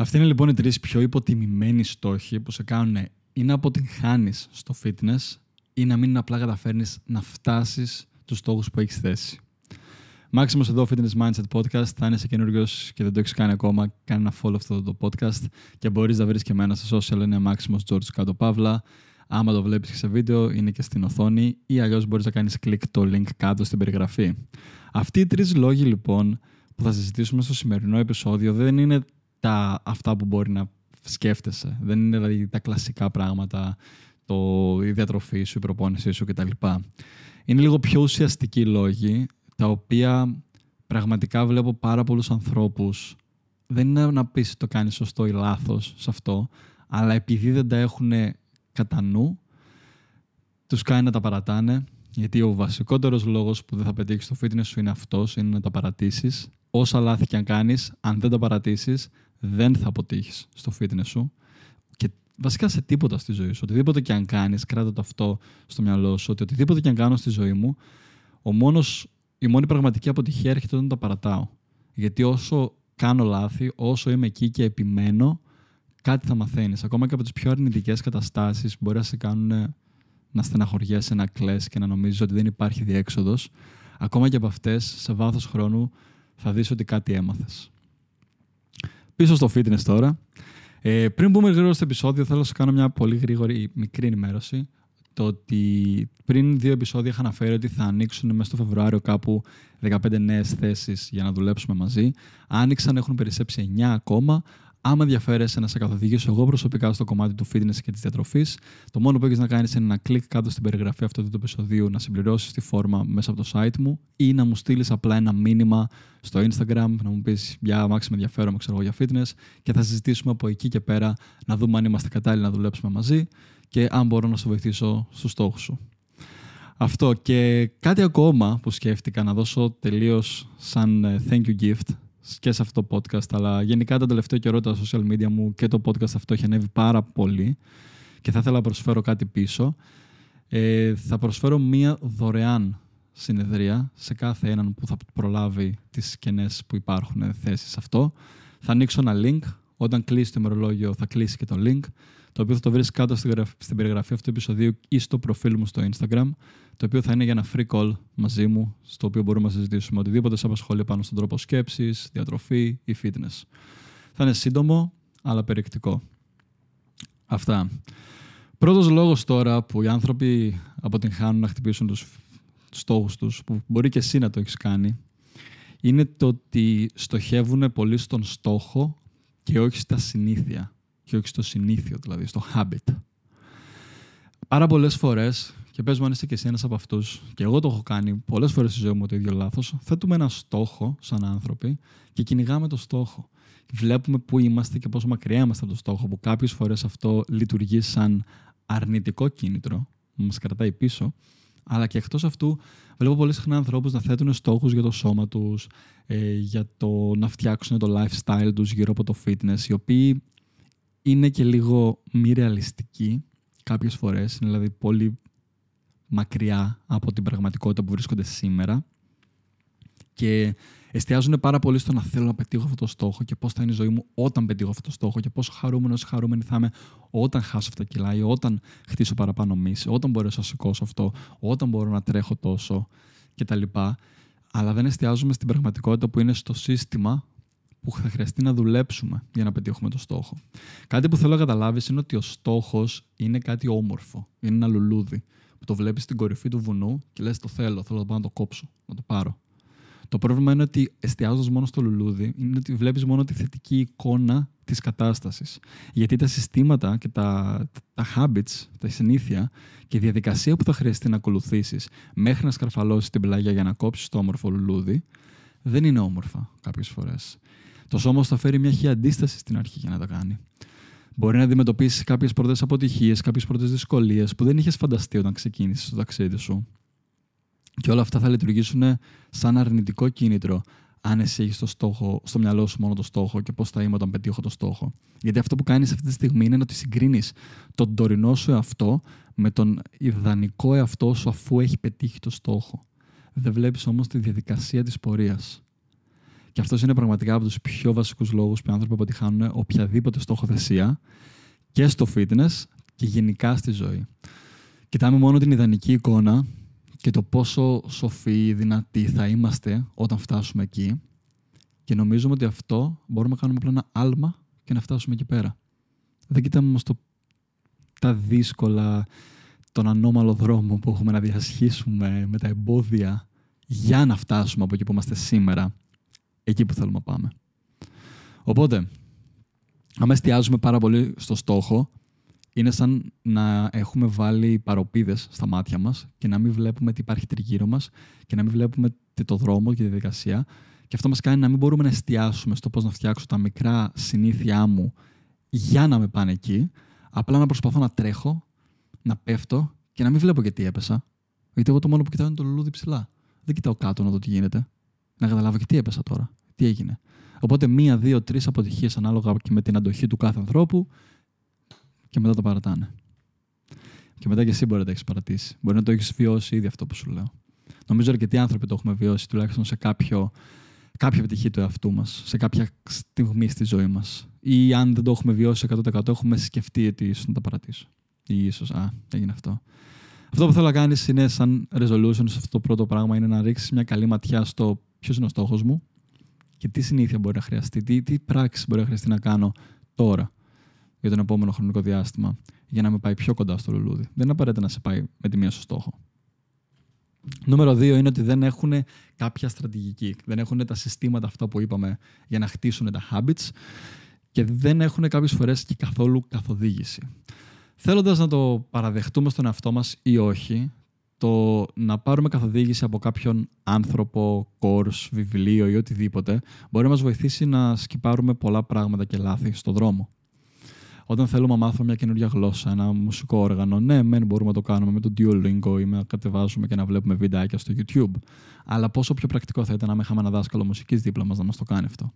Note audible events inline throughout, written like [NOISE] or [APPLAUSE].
Αυτοί είναι λοιπόν οι τρεις πιο υποτιμημένοι στόχοι που σε κάνουν ή να αποτυγχάνεις στο fitness ή να μην απλά καταφέρνεις να φτάσεις τους στόχους που έχεις θέσει. Μάξιμος εδώ, Fitness Mindset Podcast. Θα είσαι καινούριο και δεν το έχεις κάνει ακόμα, κάνε ένα follow αυτό το podcast και μπορείς να βρεις και εμένα στα social. Είναι Μάξιμος George κάτω Παύλα. Άμα το βλέπεις και σε βίντεο, είναι και στην οθόνη ή αλλιώς μπορείς να κάνεις κλικ το link κάτω στην περιγραφή. Αυτοί οι τρεις λόγοι λοιπόν που θα συζητήσουμε στο σημερινό επεισόδιο δεν είναι τα, αυτά που μπορεί να σκέφτεσαι. Δεν είναι δηλαδή τα κλασικά πράγματα, το, η διατροφή σου, η προπόνησή σου κτλ. Είναι λίγο πιο ουσιαστικοί λόγοι, τα οποία πραγματικά βλέπω πάρα πολλούς ανθρώπους. Δεν είναι να πεις το κάνεις σωστό ή λάθος σε αυτό, αλλά επειδή δεν τα έχουν κατά νου, τους κάνει να τα παρατάνε, γιατί ο βασικότερος λόγος που δεν θα πετύχεις στο fitness σου είναι αυτός, είναι να τα παρατήσεις. Όσα λάθη και αν κάνεις, αν δεν τα παρατήσεις, δεν θα αποτύχεις στο fitness σου. Και βασικά σε τίποτα στη ζωή σου. Οτιδήποτε και αν κάνεις, κράτα το αυτό στο μυαλό σου, ότι οτιδήποτε και αν κάνω στη ζωή μου, ο μόνος, η μόνη πραγματική αποτυχία έρχεται όταν τα παρατάω. Γιατί όσο κάνω λάθη, όσο είμαι εκεί και επιμένω, κάτι θα μαθαίνεις. Ακόμα και από τις πιο αρνητικές καταστάσεις μπορεί να σε κάνουν να στεναχωριέσαι, να κλαις και να νομίζεις ότι δεν υπάρχει διέξοδος. Ακόμα και από αυτές, σε βάθος χρόνου, θα δεις ότι κάτι έμαθες. Πίσω στο fitness τώρα. Ε, πριν μπούμε γρήγορα στο επεισόδιο, θέλω να σου κάνω μια πολύ γρήγορη μικρή ενημέρωση. Το ότι πριν δύο επεισόδια είχα αναφέρει ότι θα ανοίξουν μέσα στο Φεβρουάριο κάπου 15 νέες θέσεις για να δουλέψουμε μαζί. Άνοιξαν, έχουν περισσέψει 9 ακόμα. Άμα ενδιαφέρεσαι να σε καθοδηγήσω εγώ προσωπικά στο κομμάτι του fitness και της διατροφής, το μόνο που έχεις να κάνεις είναι να κλικ κάτω στην περιγραφή αυτού του επεισοδίου, να συμπληρώσεις τη φόρμα μέσα από το site μου ή να μου στείλεις απλά ένα μήνυμα στο Instagram, να μου πεις Γεια, Μάξι, με ενδιαφέρομαι ξέρω εγώ για fitness και θα συζητήσουμε από εκεί και πέρα να δούμε αν είμαστε κατάλληλοι να δουλέψουμε μαζί και αν μπορώ να σου βοηθήσω στους στόχους σου. Αυτό και κάτι ακόμα που σκέφτηκα να δώσω τελείως σαν ε, thank you gift και σε αυτό το podcast, αλλά γενικά τον τελευταίο καιρό τα social media μου και το podcast αυτό έχει ανέβει πάρα πολύ και θα ήθελα να προσφέρω κάτι πίσω. Ε, θα προσφέρω μία δωρεάν συνεδρία σε κάθε έναν που θα προλάβει τις κενές που υπάρχουν θέσεις αυτό. Θα ανοίξω ένα link. Όταν κλείσει το ημερολόγιο θα κλείσει και το link το οποίο θα το βρεις κάτω στην περιγραφή αυτού του επεισοδίου ή στο προφίλ μου στο Instagram, το οποίο θα είναι για ένα free call μαζί μου, στο οποίο μπορούμε να συζητήσουμε οτιδήποτε σε απασχολεί πάνω στον τρόπο σκέψης, διατροφή ή fitness. Θα είναι σύντομο, αλλά περιεκτικό. Αυτά. Πρώτος λόγος τώρα που οι άνθρωποι αποτυγχάνουν να χτυπήσουν τους στόχους τους, που μπορεί και εσύ να το έχεις κάνει, είναι το ότι στοχεύουν πολύ στον στόχο και όχι στα συνήθεια και όχι στο συνήθιο, δηλαδή στο habit. Πάρα πολλές φορές, και πες μου αν είσαι και εσύ ένας από αυτούς, και εγώ το έχω κάνει πολλές φορές στη ζωή μου το ίδιο λάθος, θέτουμε ένα στόχο σαν άνθρωποι και κυνηγάμε το στόχο. Βλέπουμε πού είμαστε και πόσο μακριά είμαστε από το στόχο, που κάποιες φορές αυτό λειτουργεί σαν αρνητικό κίνητρο, που μας κρατάει πίσω, αλλά και εκτός αυτού, βλέπω πολύ συχνά ανθρώπους να θέτουν στόχους για το σώμα τους, ε, για το να φτιάξουν το lifestyle τους γύρω από το fitness, οι οποίοι είναι και λίγο μη ρεαλιστική κάποιες φορές, είναι δηλαδή πολύ μακριά από την πραγματικότητα που βρίσκονται σήμερα και εστιάζουν πάρα πολύ στο να θέλω να πετύχω αυτό το στόχο και πώς θα είναι η ζωή μου όταν πετύχω αυτό το στόχο και πόσο χαρούμενος ή χαρούμενη θα είμαι όταν χάσω αυτά τα κιλά ή όταν χτίσω παραπάνω μίση, όταν μπορέσω να σηκώσω αυτό, όταν μπορώ να τρέχω τόσο κτλ. Αλλά δεν εστιάζουμε στην πραγματικότητα που είναι στο σύστημα που θα χρειαστεί να δουλέψουμε για να πετύχουμε το στόχο. Κάτι που θέλω να καταλάβεις είναι ότι ο στόχος είναι κάτι όμορφο. Είναι ένα λουλούδι που το βλέπεις στην κορυφή του βουνού και λες: Το θέλω, θέλω να πάω να το κόψω, να το πάρω. Το πρόβλημα είναι ότι εστιάζοντας μόνο στο λουλούδι, είναι ότι βλέπεις μόνο τη θετική εικόνα της κατάστασης. Γιατί τα συστήματα και τα, τα habits, τα συνήθεια και η διαδικασία που θα χρειαστεί να ακολουθήσεις μέχρι να σκαρφαλώσεις την πλάγια για να κόψεις το όμορφο λουλούδι, δεν είναι όμορφα κάποιες φορές. Το σώμα θα φέρει μια χή αντίστασης στην αρχή για να τα κάνει. Μπορεί να αντιμετωπίσεις κάποιες πρώτες αποτυχίες, κάποιες πρώτες δυσκολίες που δεν είχες φανταστεί όταν ξεκίνησες το ταξίδι σου. Και όλα αυτά θα λειτουργήσουν σαν αρνητικό κίνητρο αν εσύ έχεις στόχο, στο μυαλό σου μόνο το στόχο και πώς θα είμαι όταν πετύχω το στόχο. Γιατί αυτό που κάνεις αυτή τη στιγμή είναι ότι συγκρίνεις τον τωρινό σου εαυτό με τον ιδανικό εαυτό σου αφού έχει πετύχει το στόχο. Δεν βλέπεις όμως τη διαδικασία της πορείας. Και αυτός είναι πραγματικά από τους πιο βασικούς λόγους που οι άνθρωποι αποτυχάνουν οποιαδήποτε στόχοθεσία και στο fitness και γενικά στη ζωή. Κοιτάμε μόνο την ιδανική εικόνα και το πόσο σοφοί, δυνατοί θα είμαστε όταν φτάσουμε εκεί και νομίζουμε ότι αυτό μπορούμε να κάνουμε απλά ένα άλμα και να φτάσουμε εκεί πέρα. Δεν κοιτάμε όμως το, τα δύσκολα, τον ανώμαλο δρόμο που έχουμε να διασχίσουμε με τα εμπόδια για να φτάσουμε από εκεί που είμαστε σήμερα, εκεί που θέλουμε να πάμε. Οπότε, αν εστιάζουμε πάρα πολύ στο στόχο, είναι σαν να έχουμε βάλει παροπίδες στα μάτια μας και να μην βλέπουμε τι υπάρχει τριγύρω μας και να μην βλέπουμε το δρόμο και τη διαδικασία. Και αυτό μας κάνει να μην μπορούμε να εστιάσουμε στο πώς να φτιάξω τα μικρά συνήθειά μου για να με πάνε εκεί. Απλά να προσπαθώ να τρέχω, να πέφτω και να μην βλέπω γιατί έπεσα. Γιατί εγώ το μόνο που κοιτάω είναι το λουλούδι ψηλά. Δεν κοιτάω κάτω να δω τι γίνεται. Να καταλάβω γιατί έπεσα τώρα. Τι έγινε. Οπότε μία, δύο, τρεις αποτυχίες ανάλογα και με την αντοχή του κάθε ανθρώπου και μετά το παρατάνε. Και μετά και εσύ μπορεί να το έχεις παρατήσει. Μπορεί να το έχεις βιώσει ήδη αυτό που σου λέω. Νομίζω αρκετοί άνθρωποι το έχουμε βιώσει, τουλάχιστον σε κάποιο, κάποια επιτυχία του εαυτού μας, σε κάποια στιγμή στη ζωή μας. Ή αν δεν το έχουμε βιώσει 100% έχουμε σκεφτεί ότι ίσως να τα παρατήσω. Ή ίσως, α, έγινε αυτό. Αυτό που θέλω να κάνεις είναι σαν resolution σε αυτό το πρώτο πράγμα είναι να ρίξεις μια καλή ματιά στο ποιος είναι ο στόχος μου και τι συνήθεια μπορεί να χρειαστεί, τι, τι πράξη μπορεί να χρειαστεί να κάνω τώρα για τον επόμενο χρονικό διάστημα για να με πάει πιο κοντά στο λουλούδι. Δεν είναι απαραίτητα να σε πάει με τη μία στο στόχο. Νούμερο δύο είναι ότι δεν έχουν κάποια στρατηγική. Δεν έχουν τα συστήματα αυτά που είπαμε για να χτίσουν τα habits και δεν έχουν κάποιες φορές και καθόλου καθοδήγηση. Θέλοντας να το παραδεχτούμε στον εαυτό μας ή όχι, το να πάρουμε καθοδήγηση από κάποιον άνθρωπο, course, βιβλίο ή οτιδήποτε μπορεί να μας βοηθήσει να σκυπάρουμε πολλά πράγματα και λάθη στον δρόμο. Όταν θέλουμε να μάθουμε μια καινούργια γλώσσα, ένα μουσικό όργανο, ναι, μεν μπορούμε να το κάνουμε με το Duolingo ή να κατεβάζουμε και να βλέπουμε βιντεάκια στο YouTube. Αλλά πόσο πιο πρακτικό θα ήταν να είχαμε ένα δάσκαλο μουσικής δίπλα μας να μας το κάνει αυτό.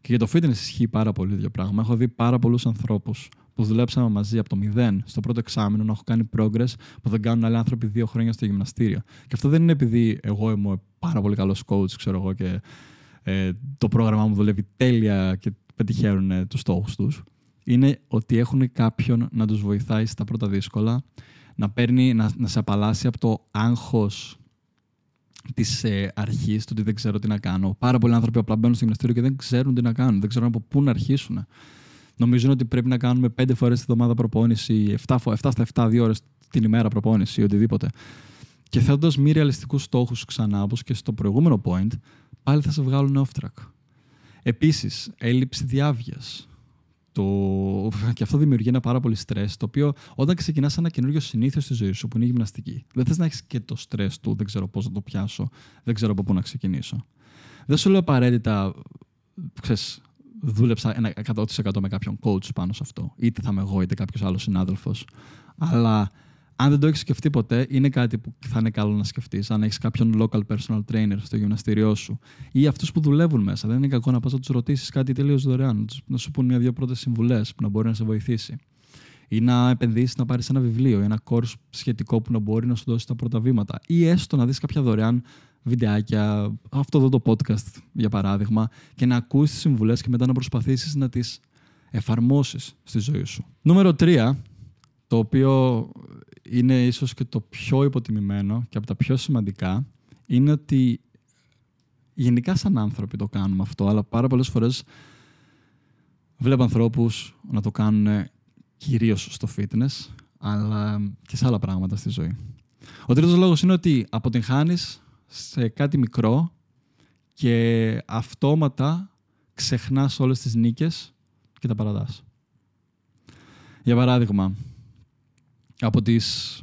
Και για το fitness ισχύει πάρα πολύ ίδιο πράγμα. Έχω δει πάρα πολλούς ανθρώπους που δουλέψαμε μαζί από το μηδέν στο πρώτο εξάμεινο να έχω κάνει progress που δεν κάνουν άλλοι άνθρωποι δύο χρόνια στο γυμναστήριο. Και αυτό δεν είναι επειδή εγώ είμαι πάρα πολύ καλός coach, ξέρω εγώ, και ε, το πρόγραμμά μου δουλεύει τέλεια και πετυχαίνουν ε, τους στόχους τους είναι ότι έχουν κάποιον να τους βοηθάει στα πρώτα δύσκολα, να, παίρνει, να, να σε απαλλάσσει από το άγχος της ε, αρχής, του ότι δεν ξέρω τι να κάνω. Πάρα πολλοί άνθρωποι απλά μπαίνουν στο γυμναστήριο και δεν ξέρουν τι να κάνουν, δεν ξέρουν από πού να αρχίσουν. Νομίζουν ότι πρέπει να κάνουμε πέντε φορές τη εβδομάδα προπόνηση, 7, 7 στα 7, δύο ώρες την ημέρα προπόνηση ή οτιδήποτε. Και θέτοντας μη ρεαλιστικούς στόχους ξανά, όπως και στο προηγούμενο point, πάλι θα σε βγάλουν off track. Επίσης, έλλειψη διάβγειας. Το... [LAUGHS] Και αυτό δημιουργεί ένα πάρα πολύ στρε, το οποίο όταν ξεκινάς ένα καινούριο συνήθω στη ζωή σου, που είναι η γυμναστική, δεν θες να έχεις και το στρε του, δεν ξέρω πώς να το πιάσω, δεν ξέρω από πού να ξεκινήσω. Δεν σου λέω απαραίτητα, ξέρεις, δούλεψα ένα 100% με κάποιον coach πάνω σε αυτό. Είτε θα είμαι εγώ, είτε κάποιος άλλος συνάδελφος. Αλλά αν δεν το έχεις σκεφτεί ποτέ, είναι κάτι που θα είναι καλό να σκεφτείς. Αν έχεις κάποιον local personal trainer στο γυμναστήριό σου ή αυτούς που δουλεύουν μέσα, δεν είναι κακό να πας να τους ρωτήσεις κάτι τελείως δωρεάν, να σου πούν μια-δύο πρώτες συμβουλές που να μπορεί να σε βοηθήσει. Ή να επενδύσεις να πάρεις ένα βιβλίο ή ένα course σχετικό που να μπορεί να σου δώσει τα πρώτα βήματα. Ή έστω να δεις κάποια δωρεάν βιντεάκια, αυτό εδώ το podcast για παράδειγμα, και να ακούσει τις συμβουλές και μετά να προσπαθήσεις να τις εφαρμόσεις στη ζωή σου. Νούμερο 3, το οποίο είναι ίσως και το πιο υποτιμημένο και από τα πιο σημαντικά είναι ότι γενικά σαν άνθρωποι το κάνουμε αυτό, αλλά πάρα πολλές φορές βλέπω ανθρώπους να το κάνουν κυρίως στο fitness, αλλά και σε άλλα πράγματα στη ζωή. Ο τρίτος λόγος είναι ότι αποτυγχάνεις σε κάτι μικρό και αυτόματα ξεχνάς όλες τις νίκες και τα παραδάς. Για παράδειγμα, από τις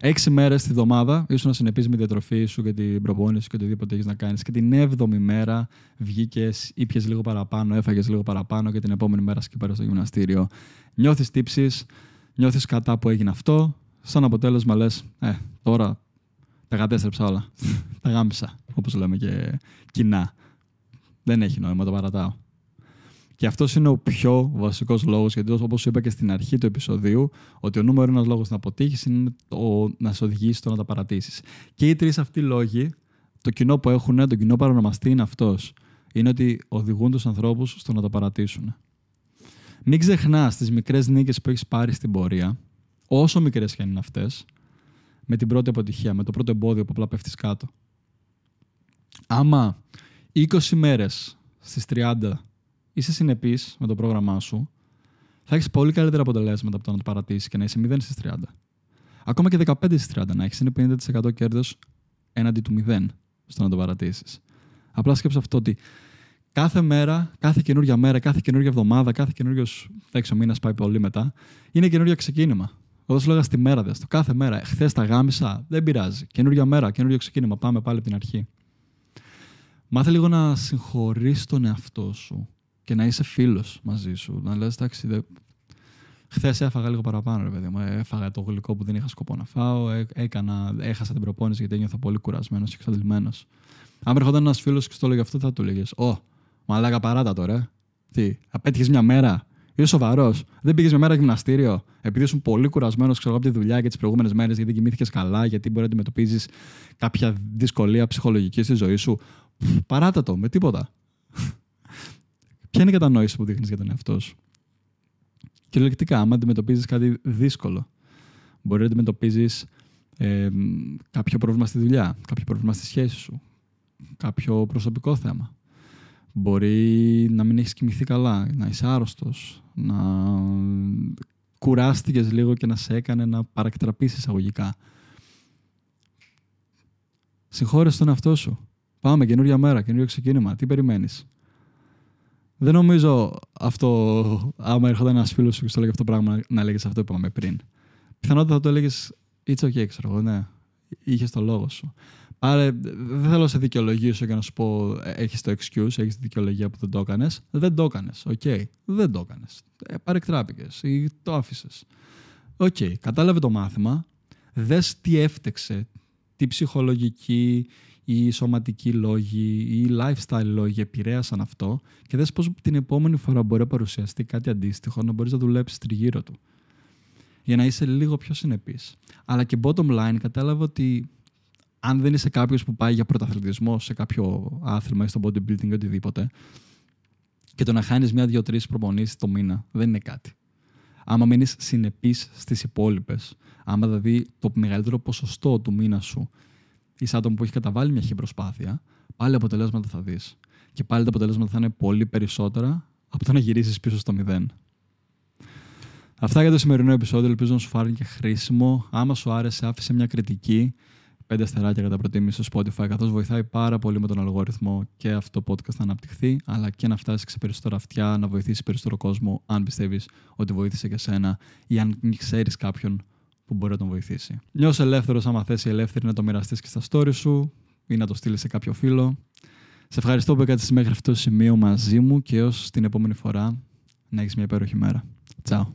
έξι μέρες τη βδομάδα ήσουν συνεπείς με τη διατροφή σου και την προπόνηση και οτιδήποτε έχεις να κάνεις. Και την έβδομη μέρα βγήκες, ήπιες λίγο παραπάνω, έφαγες λίγο παραπάνω και την επόμενη μέρα σκύπαρες στο γυμναστήριο. Νιώθεις τύψεις, νιώθεις κατά που έγινε αυτό. Σαν αποτέλεσμα λες, Ε, τώρα τα κατέστρεψα όλα. [LAUGHS] τα γάμισα, όπως λέμε και κοινά. Δεν έχει νόημα, το παρατάω. Και αυτός είναι ο πιο βασικός λόγος, γιατί όπως είπα και στην αρχή του επεισοδίου, ότι ο νούμερο ένας λόγος να αποτύχεις είναι το να σε οδηγήσει στο να τα παρατήσεις. Και οι τρεις αυτοί λόγοι, το κοινό που έχουν, το κοινό παρονομαστή είναι αυτός. είναι ότι οδηγούν τους ανθρώπους στο να το παρατήσουν. Μην ξεχνάς τις μικρές νίκες που έχεις πάρει στην πορεία, όσο μικρές και αν είναι αυτές, με την πρώτη αποτυχία, με το πρώτο εμπόδιο που απλά πέφτεις κάτω. Άμα 20 μέρες στις 30 είσαι συνεπής με το πρόγραμμά σου, θα έχεις πολύ καλύτερα αποτελέσματα από το να το παρατήσεις και να είσαι 0 στις 30. Ακόμα και 15 στις 30 να έχεις είναι 50% κέρδος έναντι του 0 στο να το παρατήσεις. Απλά σκέψε αυτό ότι κάθε μέρα, κάθε καινούργια μέρα, κάθε καινούργια εβδομάδα, κάθε καινούριο. έξω μήνας πάει πολύ μετά, είναι καινούργιο ξεκίνημα. Εγώ σου λέγα στη μέρα δες. Το κάθε μέρα. Χθες τα γάμισα, δεν πειράζει. Καινούργια μέρα, καινούργιο ξεκίνημα. Πάμε πάλι από την αρχή. Μάθε λίγο να συγχωρείς τον εαυτό σου και να είσαι φίλος μαζί σου. Να λες, εντάξει, δε... Χθες έφαγα λίγο παραπάνω, ρε παιδί μου. Έφαγα το γλυκό που δεν είχα σκοπό να φάω. Έκανα, έχασα την προπόνηση γιατί ένιωθα πολύ κουρασμένος και εξαντλημένος. Αν έρχονταν ένας φίλος και στο έλεγε αυτό, θα του έλεγες: Ω, μαλάκα παράτα τώρα. Τι, απέτυχες μια μέρα; Είσαι σοβαρός; Δεν πήγες μια μέρα γυμναστήριο; Επειδή ήσουν πολύ κουρασμένος από τη δουλειά και τις προηγούμενες μέρες, γιατί κοιμήθηκες καλά, γιατί μπορεί να αντιμετωπίζεις κάποια δυσκολία ψυχολογικής στη ζωή σου. Παράτα το, με τίποτα. Ποια είναι η κατανόηση που δείχνεις για τον εαυτό σου; Κυριολεκτικά, άμα αντιμετωπίζεις κάτι δύσκολο, μπορεί να αντιμετωπίζεις ε, κάποιο πρόβλημα στη δουλειά, κάποιο πρόβλημα στη σχέση σου, κάποιο προσωπικό θέμα. Μπορεί να μην έχεις κοιμηθεί καλά, να είσαι άρρωστος, να κουράστηκες λίγο και να σε έκανε να παρακτραπείς εισαγωγικά. Συγχώρεσαι τον εαυτό σου. Πάμε, καινούργια μέρα, καινούργιο ξεκίνημα. Τι περιμένεις; Δεν νομίζω αυτό, άμα έρχονταν ένας φίλος σου και σου έλεγε αυτό το πράγμα, να έλεγε αυτό που είπαμε πριν. Πιθανότατα θα το έλεγες It's okay, ξέρω εγώ, ναι. Είχες το λόγο σου. Άρα δεν θέλω να σε δικαιολογήσω και να σου πω «Ε, έχεις το excuse, έχεις τη δικαιολογία που δεν το έκανες. Δεν το έκανες. OK. Okay. Δεν το έκανες. Ε, Παρεκτράπηκες ή το άφησες. OK. Okay. Κατάλαβε το μάθημα. Δες τι έφταιξε, τι ψυχολογικοί ή σωματική λόγοι ή lifestyle λόγοι επηρέασαν αυτό και δες πώς την επόμενη φορά μπορεί να παρουσιαστεί κάτι αντίστοιχο να μπορείς να δουλέψεις τριγύρω του για να είσαι λίγο πιο συνεπής. Αλλά και bottom line κατάλαβα ότι αν δεν είσαι κάποιος που πάει για πρωταθλητισμό σε κάποιο άθλημα ή στο bodybuilding ή οτιδήποτε, και το να χάνεις μία-δύο-τρει προπονήσεις το μήνα δεν είναι κάτι. Άμα μείνει συνεπής στις υπόλοιπες, άμα δηλαδή το μεγαλύτερο ποσοστό του μήνα σου είσαι άτομο που έχει καταβάλει μια χή προσπάθεια, πάλι αποτελέσματα θα δεις. Και πάλι τα αποτελέσματα θα είναι πολύ περισσότερα από το να γυρίσεις πίσω στο μηδέν. Αυτά για το σημερινό επεισόδιο. Ελπίζω να σου φάρει και χρήσιμο. Άμα σου άρεσε, άφησε μια κριτική πέντε αστεράκια κατά προτίμηση στο Spotify, καθώς βοηθάει πάρα πολύ με τον αλγόριθμο και αυτό το podcast να αναπτυχθεί, αλλά και να φτάσεις σε περισσότερα αυτιά, να βοηθήσεις περισσότερο κόσμο, αν πιστεύεις ότι βοήθησε και σένα ή αν ξέρεις κάποιον που μπορεί να τον βοηθήσει. Νιώσε ελεύθερος άμα θέσει ελεύθερη να το μοιραστείς και στα story σου ή να το στείλεις σε κάποιο φίλο. Σε ευχαριστώ που έκατσε μέχρι αυτό το σημείο μαζί μου και έως την επόμενη φορά να έχεις μια υπέροχη μέρα. Τσάου.